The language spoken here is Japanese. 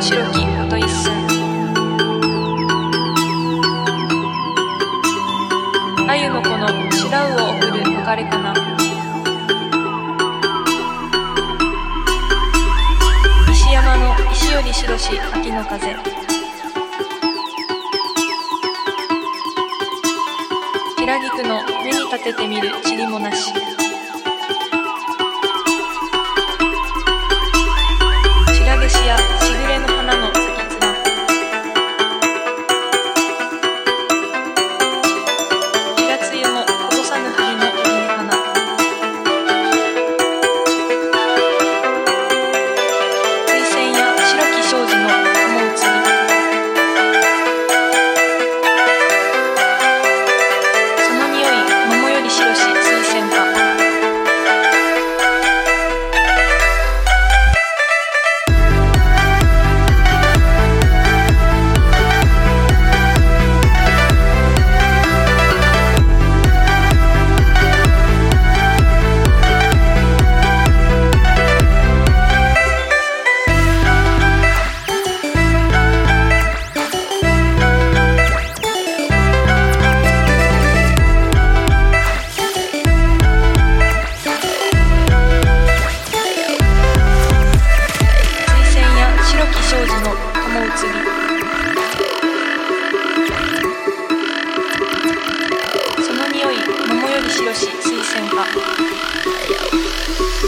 白魚白き音一寸あゆの子の白魚を送る別れかな。石山の石より白し秋の風。白菊の目に立ててみる塵もなし。比七星宝还